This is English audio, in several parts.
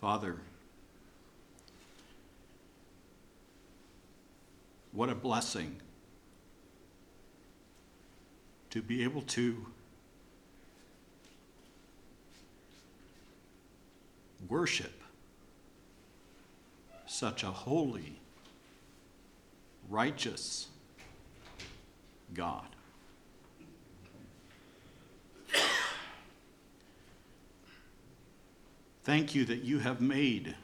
Father, what a blessing to be able to worship such a holy, righteous God. Thank you that you have made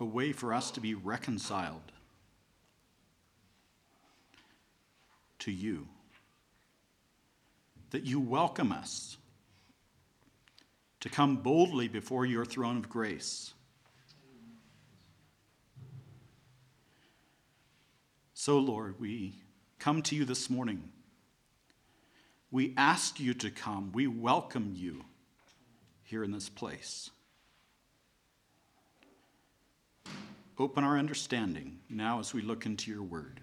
a way for us to be reconciled to you, that you welcome us to come boldly before your throne of grace. So, Lord, we come to you this morning. We ask you to come. We welcome you here in this place. Open our understanding now as we look into your word.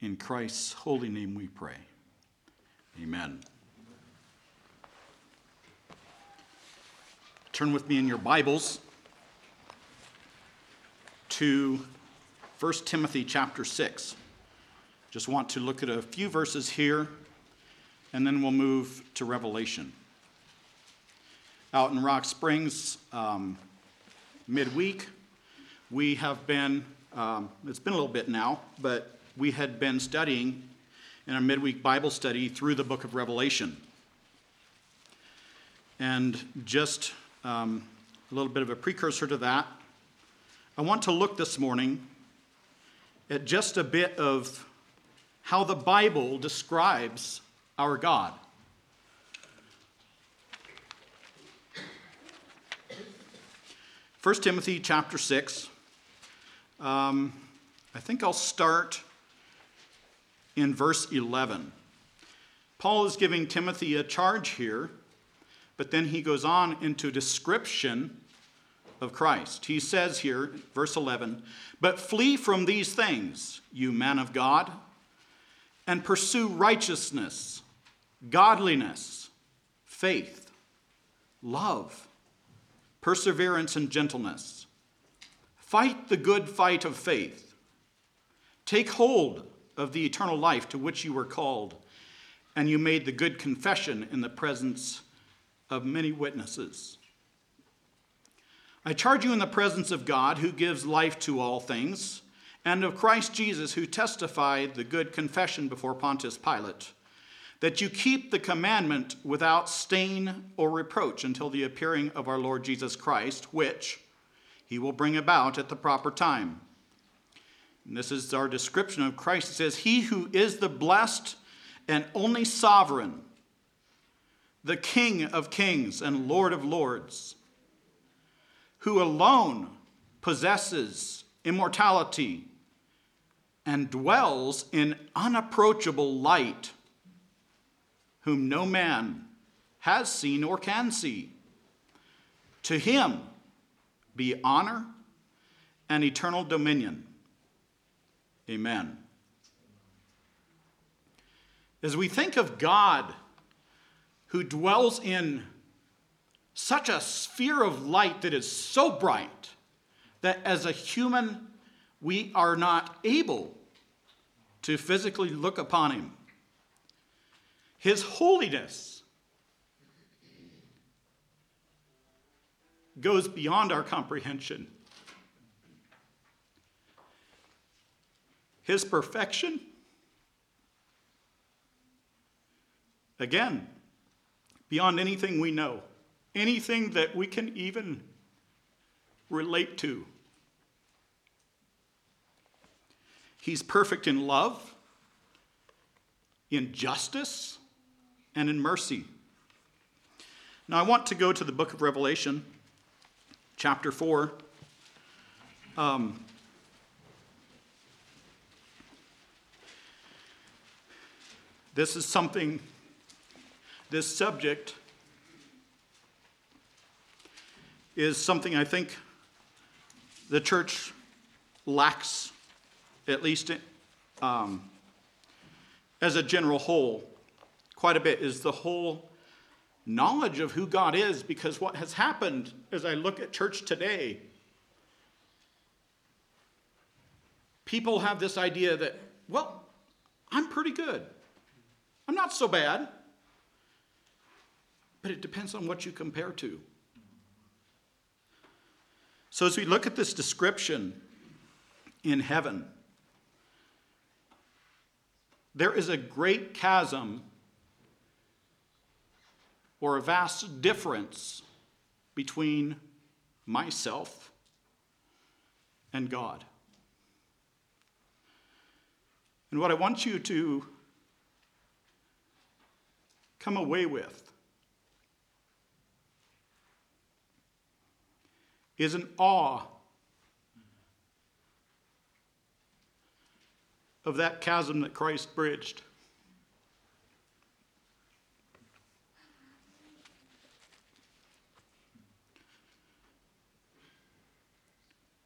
In Christ's holy name we pray. Amen. Turn with me in your Bibles to 1 Timothy chapter 6. Just want to look at a few verses here, and then we'll move to Revelation out in Rock Springs um, midweek. We have been, um, it's been a little bit now, but we had been studying in our midweek Bible study through the book of Revelation. And just um, a little bit of a precursor to that, I want to look this morning at just a bit of how the Bible describes our God. 1 Timothy chapter 6. Um, I think I'll start in verse 11. Paul is giving Timothy a charge here, but then he goes on into description of Christ. He says here, verse 11, But flee from these things, you man of God, and pursue righteousness, godliness, faith, love perseverance, and gentleness. Fight the good fight of faith. Take hold of the eternal life to which you were called, and you made the good confession in the presence of many witnesses. I charge you in the presence of God, who gives life to all things, and of Christ Jesus, who testified the good confession before Pontius Pilate that you keep the commandment without stain or reproach until the appearing of our Lord Jesus Christ, which he will bring about at the proper time. And this is our description of Christ. It says, He who is the blessed and only sovereign, the King of kings and Lord of lords, who alone possesses immortality and dwells in unapproachable light whom no man has seen or can see. To him be honor and eternal dominion. Amen. As we think of God who dwells in such a sphere of light that is so bright that as a human we are not able to physically look upon him his holiness goes beyond our comprehension. His perfection, again, beyond anything we know, anything that we can even relate to. He's perfect in love, in justice, and in mercy. Now, I want to go to the book of Revelation, chapter 4. Um, this is something, this subject is something I think the church lacks, at least um, as a general whole quite a bit is the whole knowledge of who God is because what has happened as I look at church today, people have this idea that, well, I'm pretty good. I'm not so bad. But it depends on what you compare to. So, as we look at this description in heaven, there is a great chasm or a vast difference between myself and God. And what I want you to come away with is an awe of that chasm that Christ bridged.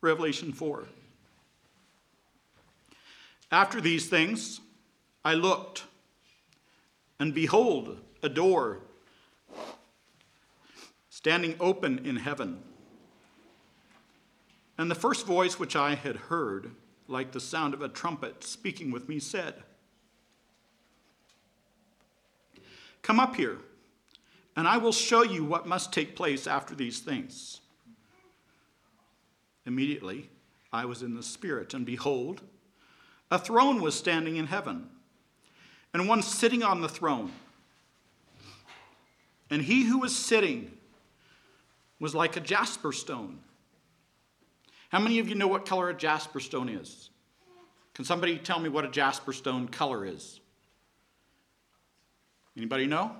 Revelation 4. After these things, I looked, and behold, a door standing open in heaven. And the first voice which I had heard, like the sound of a trumpet speaking with me, said, Come up here, and I will show you what must take place after these things. Immediately I was in the Spirit, and behold, a throne was standing in heaven, and one sitting on the throne. And he who was sitting was like a jasper stone. How many of you know what color a jasper stone is? Can somebody tell me what a jasper stone color is? Anybody know?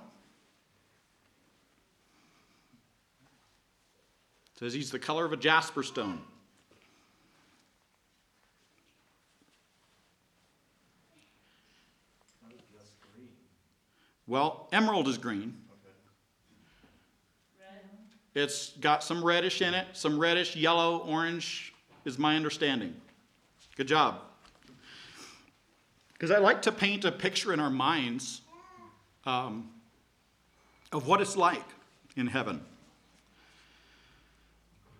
It says he's the color of a jasper stone. Well, emerald is green. It's got some reddish in it, some reddish, yellow, orange is my understanding. Good job. Because I like to paint a picture in our minds um, of what it's like in heaven.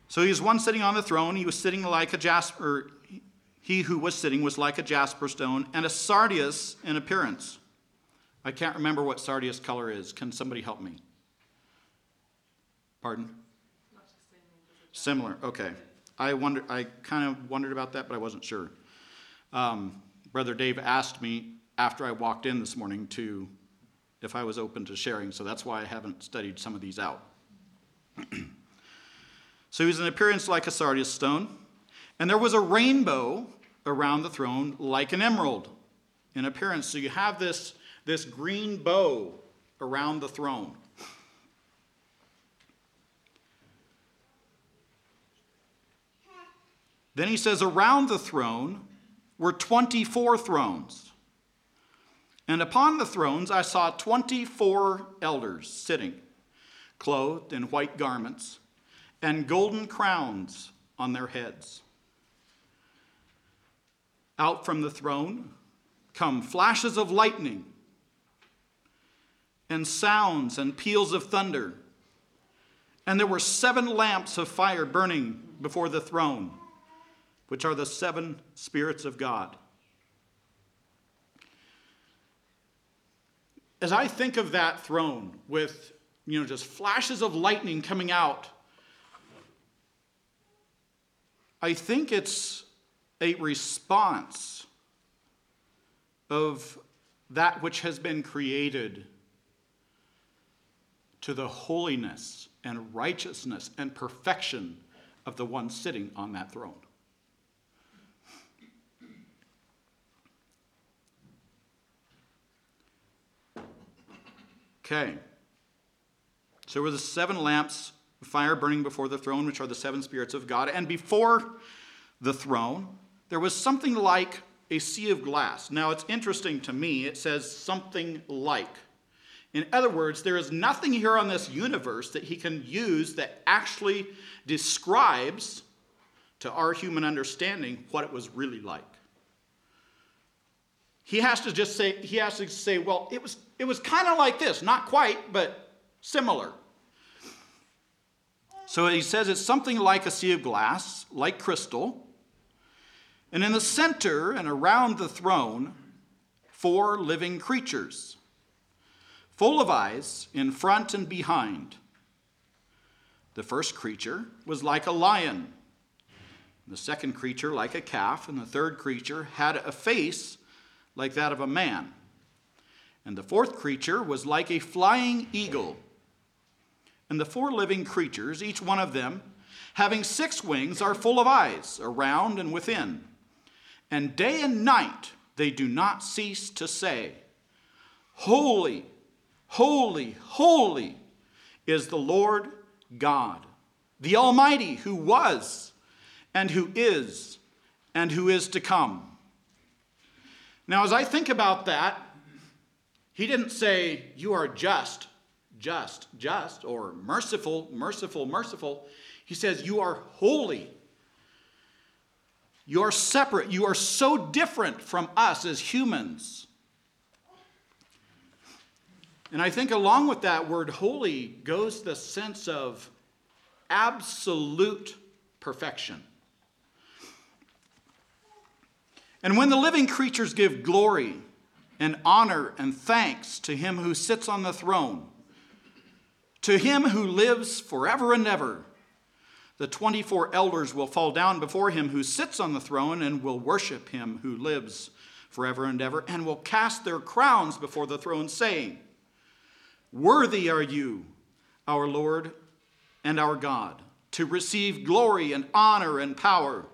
So he was one sitting on the throne. He was sitting like a jasper. He who was sitting was like a jasper stone and a sardius in appearance. I can't remember what sardius color is. Can somebody help me? Pardon? Similar. Okay. I wonder. I kind of wondered about that, but I wasn't sure. Um, Brother Dave asked me after I walked in this morning to if I was open to sharing, so that's why I haven't studied some of these out. so he was in appearance like a sardius stone, and there was a rainbow around the throne like an emerald in appearance. So you have this this green bow around the throne. Then he says, Around the throne were 24 thrones. And upon the thrones I saw 24 elders sitting, clothed in white garments, and golden crowns on their heads. Out from the throne come flashes of lightning and sounds and peals of thunder. And there were seven lamps of fire burning before the throne, which are the seven spirits of God. As I think of that throne with, you know, just flashes of lightning coming out, I think it's a response of that which has been created to the holiness and righteousness and perfection of the one sitting on that throne. Okay. So were the seven lamps of fire burning before the throne, which are the seven spirits of God. And before the throne, there was something like a sea of glass. Now, it's interesting to me, it says something like. In other words, there is nothing here on this universe that he can use that actually describes to our human understanding what it was really like. He has to just say, he has to say, well, it was, it was kind of like this, not quite, but similar. So he says it's something like a sea of glass, like crystal. And in the center and around the throne, four living creatures, full of eyes in front and behind. The first creature was like a lion, the second creature like a calf, and the third creature had a face like that of a man. And the fourth creature was like a flying eagle. And the four living creatures, each one of them, having six wings, are full of eyes around and within. And day and night they do not cease to say, Holy, holy, holy is the Lord God, the Almighty, who was and who is and who is to come. Now, as I think about that, he didn't say, You are just, just, just, or merciful, merciful, merciful. He says, You are holy. You are separate. You are so different from us as humans. And I think along with that word holy goes the sense of absolute perfection. And when the living creatures give glory and honor and thanks to him who sits on the throne, to him who lives forever and ever, the 24 elders will fall down before him who sits on the throne and will worship him who lives forever and ever, and will cast their crowns before the throne, saying, Worthy are you, our Lord and our God, to receive glory and honor and power.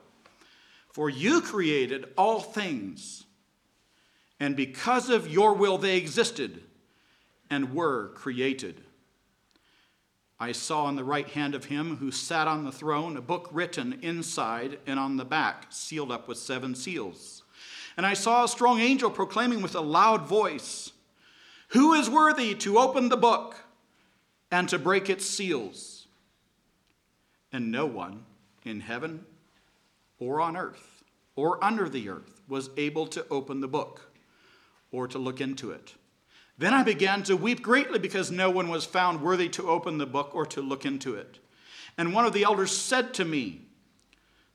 For you created all things, and because of your will they existed and were created. I saw on the right hand of him who sat on the throne a book written inside and on the back, sealed up with seven seals. And I saw a strong angel proclaiming with a loud voice, Who is worthy to open the book and to break its seals? And no one in heaven or on earth or under the earth was able to open the book or to look into it. Then I began to weep greatly because no one was found worthy to open the book or to look into it. And one of the elders said to me,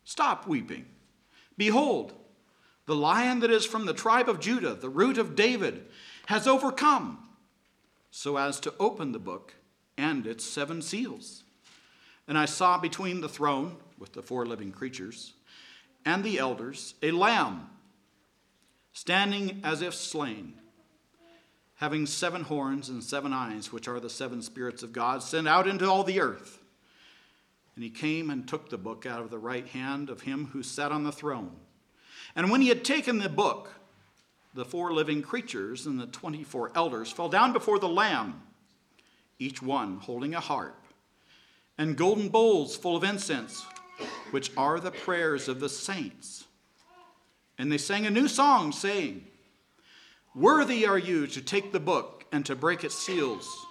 Stop weeping. Behold, the lion that is from the tribe of Judah, the root of David, has overcome so as to open the book and its seven seals. And I saw between the throne with the four living creatures and the elders a lamb standing as if slain having seven horns and seven eyes, which are the seven spirits of God, sent out into all the earth. And he came and took the book out of the right hand of him who sat on the throne. And when he had taken the book, the four living creatures and the 24 elders fell down before the Lamb, each one holding a harp, and golden bowls full of incense, which are the prayers of the saints. And they sang a new song, saying, Worthy are you to take the book and to break its seals,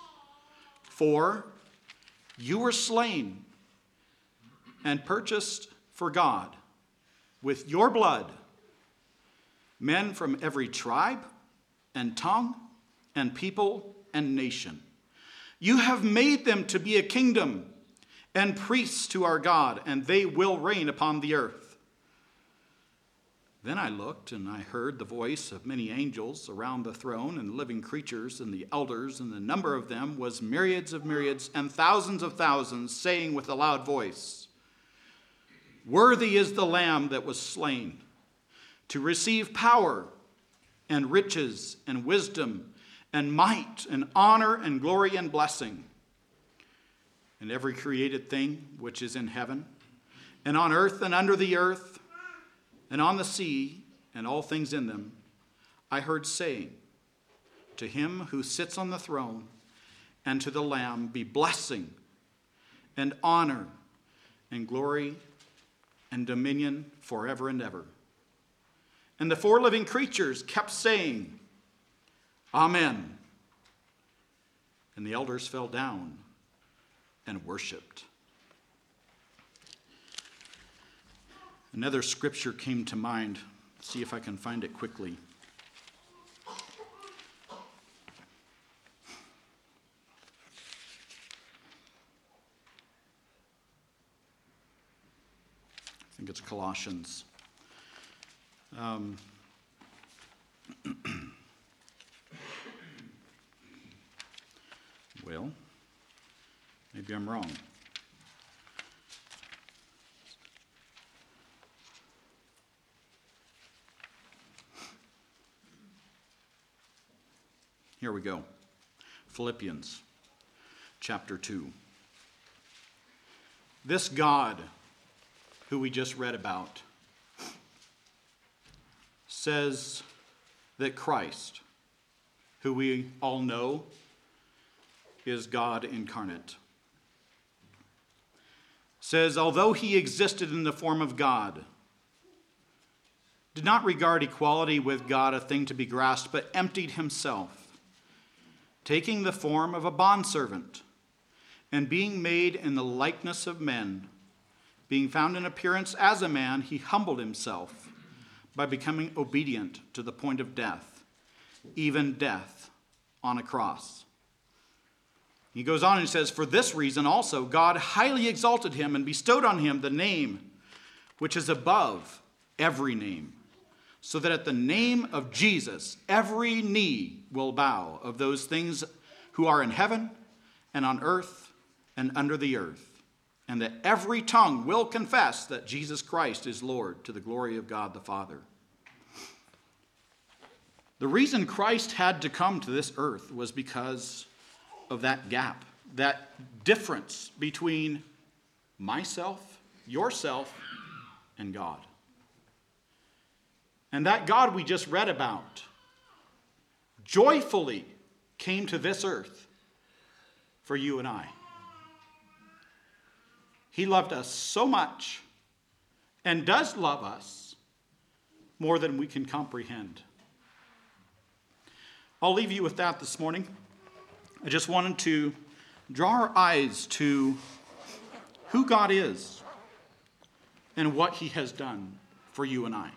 for you were slain and purchased for God with your blood men from every tribe and tongue and people and nation. You have made them to be a kingdom and priests to our God, and they will reign upon the earth. Then I looked, and I heard the voice of many angels around the throne, and living creatures, and the elders, and the number of them was myriads of myriads, and thousands of thousands, saying with a loud voice Worthy is the Lamb that was slain to receive power, and riches, and wisdom, and might, and honor, and glory, and blessing. And every created thing which is in heaven, and on earth, and under the earth, and on the sea and all things in them, I heard saying, To him who sits on the throne and to the Lamb be blessing and honor and glory and dominion forever and ever. And the four living creatures kept saying, Amen. And the elders fell down and worshiped. Another scripture came to mind. Let's see if I can find it quickly. I think it's Colossians. Um, well, maybe I'm wrong. Here we go. Philippians chapter 2. This God, who we just read about, says that Christ, who we all know is God incarnate, says, although he existed in the form of God, did not regard equality with God a thing to be grasped, but emptied himself, taking the form of a bondservant, and being made in the likeness of men, being found in appearance as a man, he humbled himself by becoming obedient to the point of death, even death on a cross. He goes on and says, For this reason also God highly exalted him and bestowed on him the name which is above every name, so that at the name of Jesus every knee will bow of those things who are in heaven and on earth and under the earth, and that every tongue will confess that Jesus Christ is Lord to the glory of God the Father. The reason Christ had to come to this earth was because of that gap, that difference between myself, yourself, and God. And that God we just read about joyfully came to this earth for you and I. He loved us so much and does love us more than we can comprehend. I'll leave you with that this morning. I just wanted to draw our eyes to who God is and what He has done for you and I.